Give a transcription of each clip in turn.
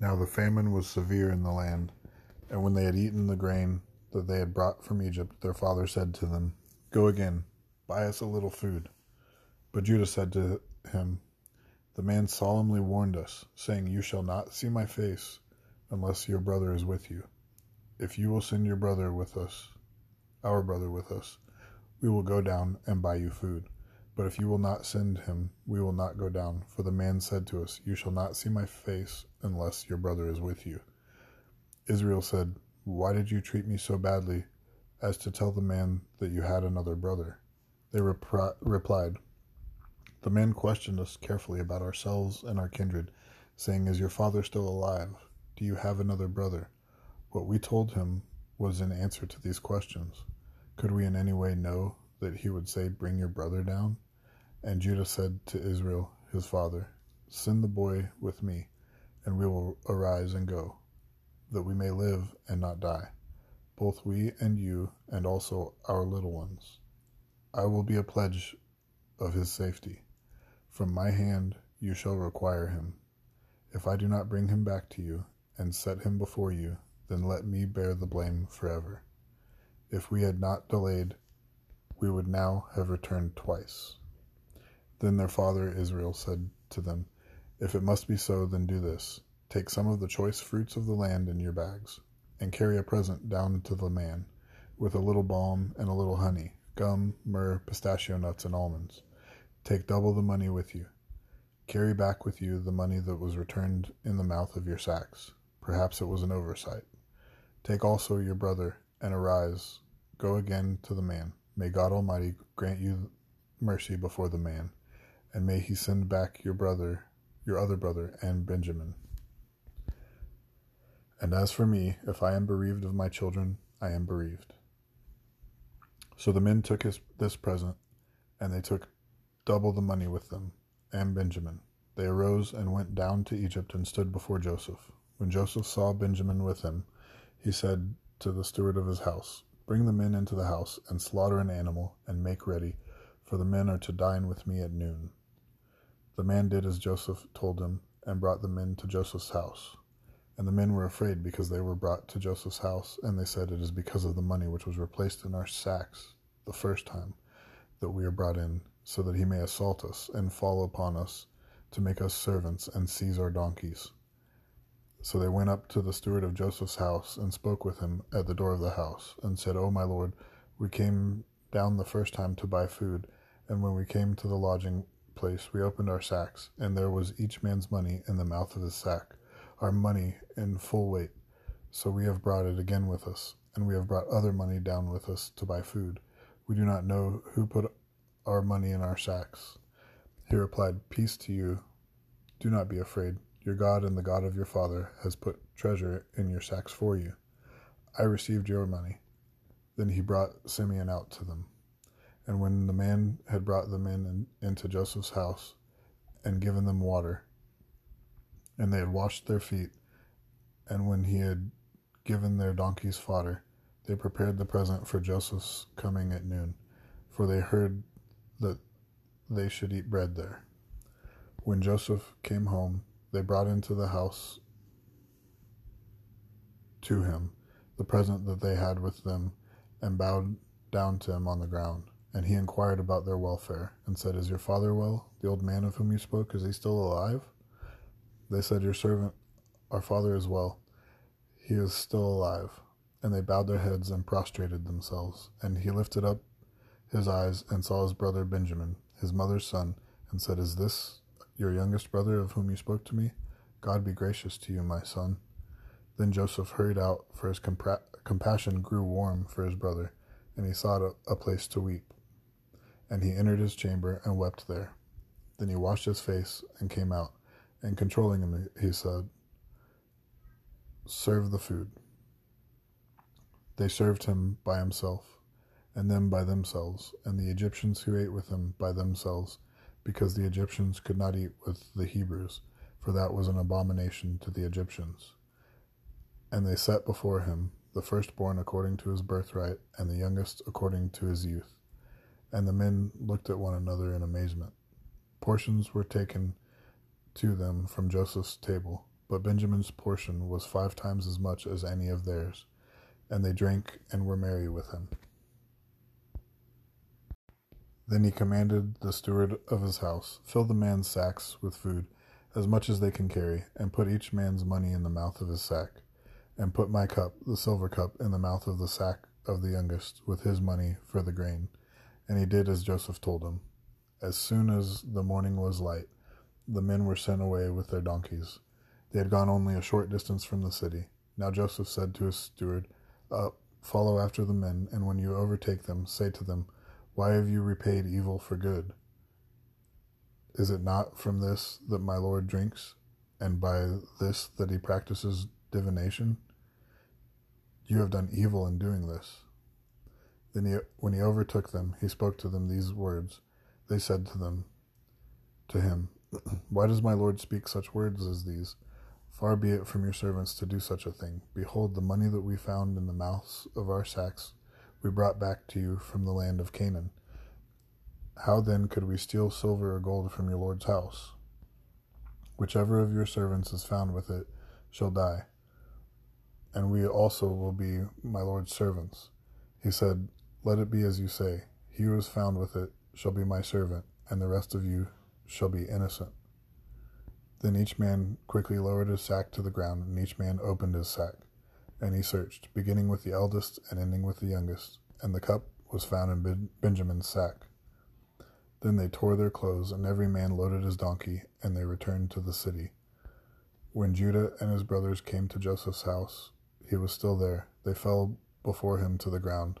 Now the famine was severe in the land, and when they had eaten the grain that they had brought from Egypt, their father said to them, Go again, buy us a little food. But Judah said to him, The man solemnly warned us, saying, You shall not see my face unless your brother is with you. If you will send your brother with us, our brother with us, we will go down and buy you food. But if you will not send him, we will not go down. For the man said to us, You shall not see my face unless your brother is with you. Israel said, Why did you treat me so badly as to tell the man that you had another brother? They repri- replied, The man questioned us carefully about ourselves and our kindred, saying, Is your father still alive? Do you have another brother? What we told him was in answer to these questions. Could we in any way know that he would say, Bring your brother down? And Judah said to Israel, his father, Send the boy with me, and we will arise and go, that we may live and not die, both we and you, and also our little ones. I will be a pledge of his safety. From my hand you shall require him. If I do not bring him back to you and set him before you, then let me bear the blame forever. If we had not delayed, we would now have returned twice. Then their father Israel said to them, If it must be so, then do this. Take some of the choice fruits of the land in your bags, and carry a present down to the man, with a little balm and a little honey, gum, myrrh, pistachio nuts, and almonds. Take double the money with you. Carry back with you the money that was returned in the mouth of your sacks. Perhaps it was an oversight. Take also your brother, and arise, go again to the man. May God Almighty grant you mercy before the man, and may he send back your brother, your other brother, and Benjamin. And as for me, if I am bereaved of my children, I am bereaved. So the men took his, this present, and they took double the money with them, and Benjamin. They arose and went down to Egypt and stood before Joseph. When Joseph saw Benjamin with him, he said to the steward of his house, Bring the men into the house, and slaughter an animal, and make ready, for the men are to dine with me at noon. The man did as Joseph told him, and brought the men to Joseph's house. And the men were afraid because they were brought to Joseph's house, and they said, It is because of the money which was replaced in our sacks the first time that we are brought in, so that he may assault us and fall upon us to make us servants and seize our donkeys. So they went up to the steward of Joseph's house and spoke with him at the door of the house, and said, O my lord, we came down the first time to buy food, and when we came to the lodging place, we opened our sacks, and there was each man's money in the mouth of his sack, our money in full weight. So we have brought it again with us, and we have brought other money down with us to buy food. We do not know who put our money in our sacks. He replied, Peace to you. Do not be afraid. Your God and the God of your father has put treasure in your sacks for you. I received your money. Then he brought Simeon out to them. And when the man had brought them in, in into Joseph's house and given them water, and they had washed their feet, and when he had given their donkeys fodder, they prepared the present for Joseph's coming at noon, for they heard that they should eat bread there. When Joseph came home, they brought into the house to him the present that they had with them, and bowed down to him on the ground. And he inquired about their welfare, and said, Is your father well? The old man of whom you spoke, is he still alive? They said, Your servant, our father, is well. He is still alive. And they bowed their heads and prostrated themselves. And he lifted up his eyes and saw his brother Benjamin, his mother's son, and said, Is this your youngest brother of whom you spoke to me? God be gracious to you, my son. Then Joseph hurried out, for his compa- compassion grew warm for his brother, and he sought a, a place to weep. And he entered his chamber and wept there. Then he washed his face and came out, and controlling him, he said, Serve the food. They served him by himself, and them by themselves, and the Egyptians who ate with him by themselves because the Egyptians could not eat with the Hebrews, for that was an abomination to the Egyptians. And they set before him the firstborn according to his birthright, and the youngest according to his youth. And the men looked at one another in amazement. Portions were taken to them from Joseph's table, but Benjamin's portion was five times as much as any of theirs. And they drank and were merry with him. Then he commanded the steward of his house, Fill the man's sacks with food, as much as they can carry, and put each man's money in the mouth of his sack, and put my cup, the silver cup, in the mouth of the sack of the youngest, with his money for the grain. And he did as Joseph told him. As soon as the morning was light, the men were sent away with their donkeys. They had gone only a short distance from the city. Now Joseph said to his steward, Up, follow after the men, and when you overtake them, say to them, why have you repaid evil for good? Is it not from this that my Lord drinks, and by this that he practices divination? You have done evil in doing this. Then he, when he overtook them, he spoke to them these words. They said to them, to him, Why does my Lord speak such words as these? Far be it from your servants to do such a thing. Behold, the money that we found in the mouths of our sacks we brought back to you from the land of Canaan. How then could we steal silver or gold from your Lord's house? Whichever of your servants is found with it shall die, and we also will be my Lord's servants. He said, Let it be as you say. He who is found with it shall be my servant, and the rest of you shall be innocent. Then each man quickly lowered his sack to the ground, and each man opened his sack. And he searched, beginning with the eldest and ending with the youngest, and the cup was found in ben- Benjamin's sack. Then they tore their clothes, and every man loaded his donkey, and they returned to the city. When Judah and his brothers came to Joseph's house, he was still there. They fell before him to the ground.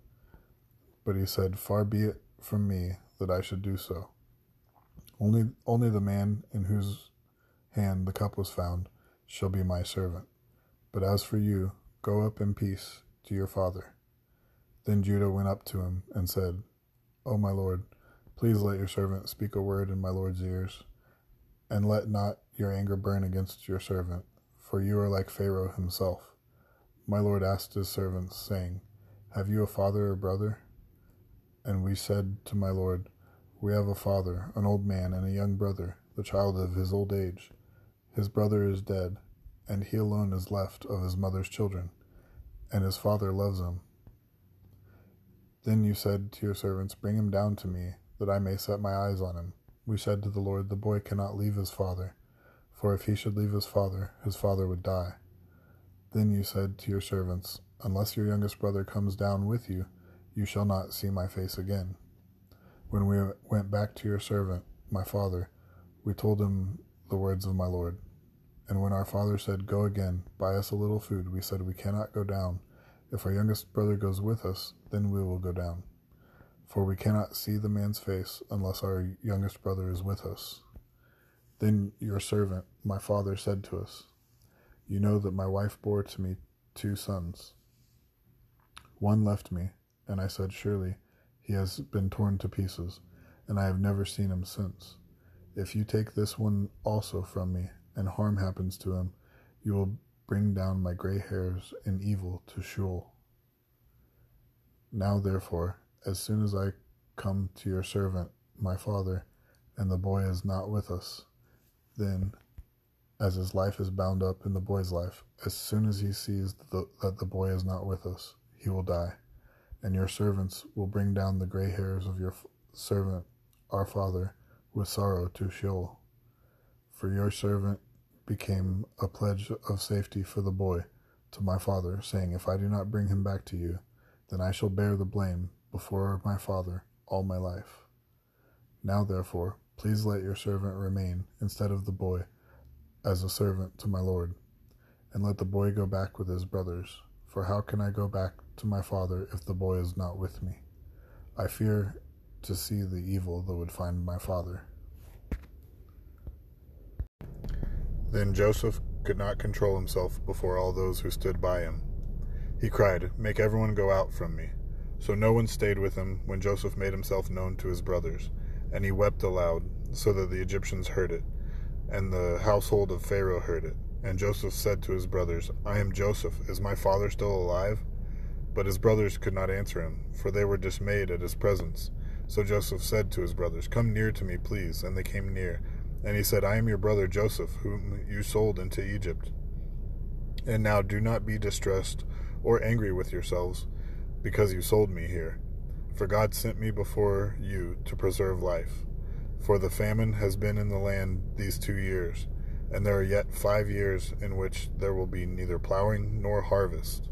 But he said, Far be it from me that I should do so. Only, only the man in whose hand the cup was found shall be my servant. But as for you, Go up in peace to your father. Then Judah went up to him and said, O my lord, please let your servant speak a word in my lord's ears, and let not your anger burn against your servant, for you are like Pharaoh himself. My lord asked his servants, saying, Have you a father or brother? And we said to my lord, We have a father, an old man, and a young brother, the child of his old age. His brother is dead and he alone is left of his mother's children, and his father loves him. Then you said to your servants, Bring him down to me, that I may set my eyes on him. We said to the Lord, The boy cannot leave his father, for if he should leave his father, his father would die. Then you said to your servants, Unless your youngest brother comes down with you, you shall not see my face again. When we went back to your servant, my father, we told him the words of my Lord. And when our father said, Go again, buy us a little food, we said, We cannot go down. If our youngest brother goes with us, then we will go down. For we cannot see the man's face unless our youngest brother is with us. Then your servant, my father, said to us, You know that my wife bore to me two sons. One left me, and I said, Surely he has been torn to pieces, and I have never seen him since. If you take this one also from me, and harm happens to him, you will bring down my gray hairs in evil to Sheol. Now, therefore, as soon as I come to your servant, my father, and the boy is not with us, then, as his life is bound up in the boy's life, as soon as he sees the, that the boy is not with us, he will die. And your servants will bring down the gray hairs of your servant, our father, with sorrow to Sheol for your servant became a pledge of safety for the boy to my father, saying, If I do not bring him back to you, then I shall bear the blame before my father all my life. Now, therefore, please let your servant remain instead of the boy as a servant to my Lord, and let the boy go back with his brothers. For how can I go back to my father if the boy is not with me? I fear to see the evil that would find my father. Then Joseph could not control himself before all those who stood by him. He cried, Make everyone go out from me. So no one stayed with him when Joseph made himself known to his brothers, and he wept aloud, so that the Egyptians heard it, and the household of Pharaoh heard it. And Joseph said to his brothers, I am Joseph. Is my father still alive? But his brothers could not answer him, for they were dismayed at his presence. So Joseph said to his brothers, Come near to me, please. And they came near. And he said, I am your brother Joseph, whom you sold into Egypt. And now do not be distressed or angry with yourselves because you sold me here. For God sent me before you to preserve life. For the famine has been in the land these two years, and there are yet five years in which there will be neither plowing nor harvest.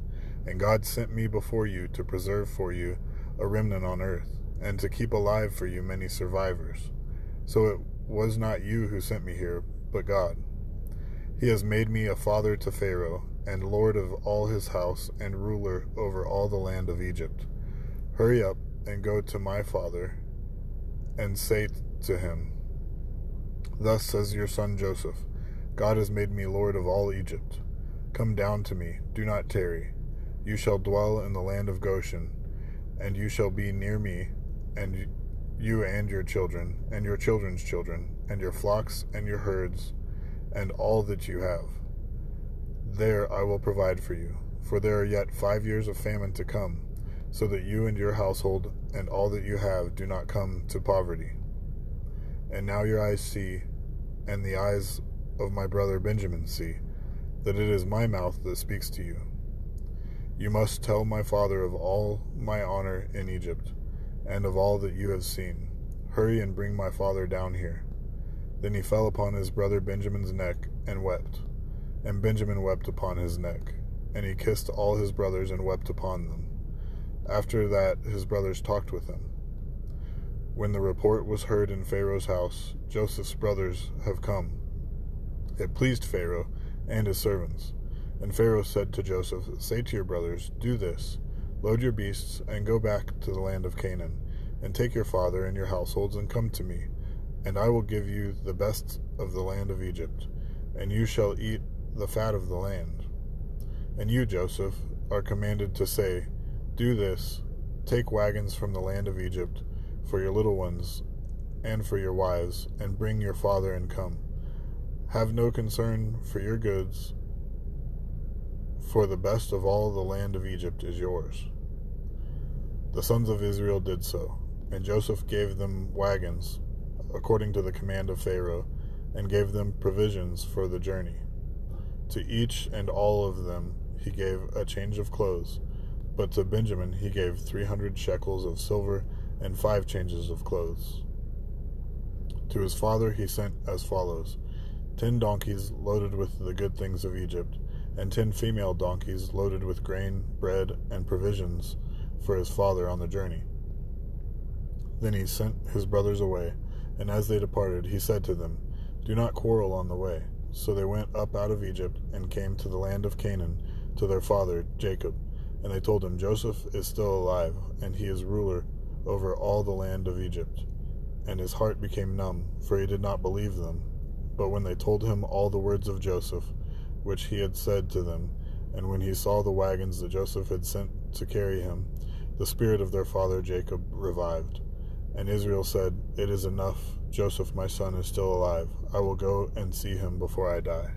And God sent me before you to preserve for you a remnant on earth, and to keep alive for you many survivors. So it was not you who sent me here, but God. He has made me a father to Pharaoh, and lord of all his house, and ruler over all the land of Egypt. Hurry up and go to my father, and say to him, Thus says your son Joseph, God has made me lord of all Egypt. Come down to me, do not tarry. You shall dwell in the land of Goshen, and you shall be near me, and you and your children, and your children's children, and your flocks and your herds, and all that you have. There I will provide for you, for there are yet five years of famine to come, so that you and your household and all that you have do not come to poverty. And now your eyes see, and the eyes of my brother Benjamin see, that it is my mouth that speaks to you. You must tell my father of all my honor in Egypt, and of all that you have seen. Hurry and bring my father down here. Then he fell upon his brother Benjamin's neck and wept. And Benjamin wept upon his neck, and he kissed all his brothers and wept upon them. After that, his brothers talked with him. When the report was heard in Pharaoh's house, Joseph's brothers have come. It pleased Pharaoh and his servants. And Pharaoh said to Joseph, Say to your brothers, Do this load your beasts, and go back to the land of Canaan, and take your father and your households, and come to me, and I will give you the best of the land of Egypt, and you shall eat the fat of the land. And you, Joseph, are commanded to say, Do this, take wagons from the land of Egypt for your little ones and for your wives, and bring your father and come. Have no concern for your goods, for the best of all the land of Egypt is yours. The sons of Israel did so, and Joseph gave them wagons, according to the command of Pharaoh, and gave them provisions for the journey. To each and all of them he gave a change of clothes, but to Benjamin he gave three hundred shekels of silver and five changes of clothes. To his father he sent as follows ten donkeys loaded with the good things of Egypt, and ten female donkeys loaded with grain, bread, and provisions for his father on the journey. Then he sent his brothers away, and as they departed, he said to them, Do not quarrel on the way. So they went up out of Egypt and came to the land of Canaan to their father Jacob. And they told him, Joseph is still alive, and he is ruler over all the land of Egypt. And his heart became numb, for he did not believe them. But when they told him all the words of Joseph, which he had said to them, and when he saw the wagons that Joseph had sent to carry him, the spirit of their father Jacob revived. And Israel said, It is enough Joseph, my son, is still alive. I will go and see him before I die.